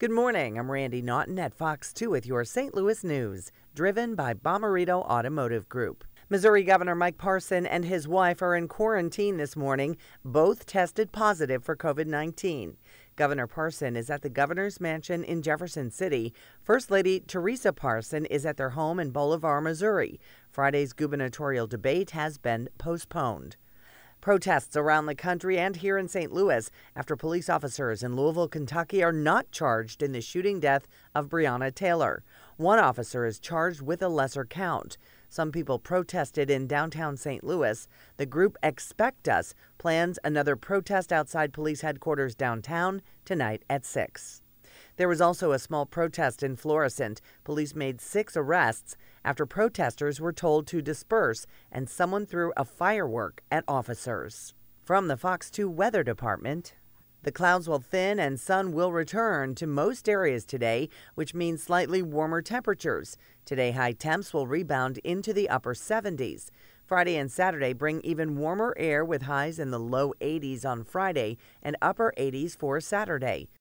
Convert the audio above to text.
Good morning. I'm Randi Naughton at Fox 2 with your St. Louis news, driven by Bomarito Automotive Group. Missouri Governor Mike Parson and his wife are in quarantine this morning. Both tested positive for COVID 19. Governor Parson is at the governor's mansion in Jefferson City. First Lady Teresa Parson is at their home in Bolivar, Missouri. Friday's gubernatorial debate has been postponed. Protests around the country and here in St. Louis after police officers in Louisville, Kentucky are not charged in the shooting death of Breonna Taylor. One officer is charged with a lesser count. Some people protested in downtown St. Louis. The group Expect Us plans another protest outside police headquarters downtown tonight at 6. There was also a small protest in Florissant. Police made six arrests after protesters were told to disperse and someone threw a firework at officers. From the Fox 2 Weather Department, the clouds will thin and sun will return to most areas today, which means slightly warmer temperatures. Today, high temps will rebound into the upper 70s. Friday and Saturday bring even warmer air with highs in the low 80s on Friday and upper 80s for Saturday.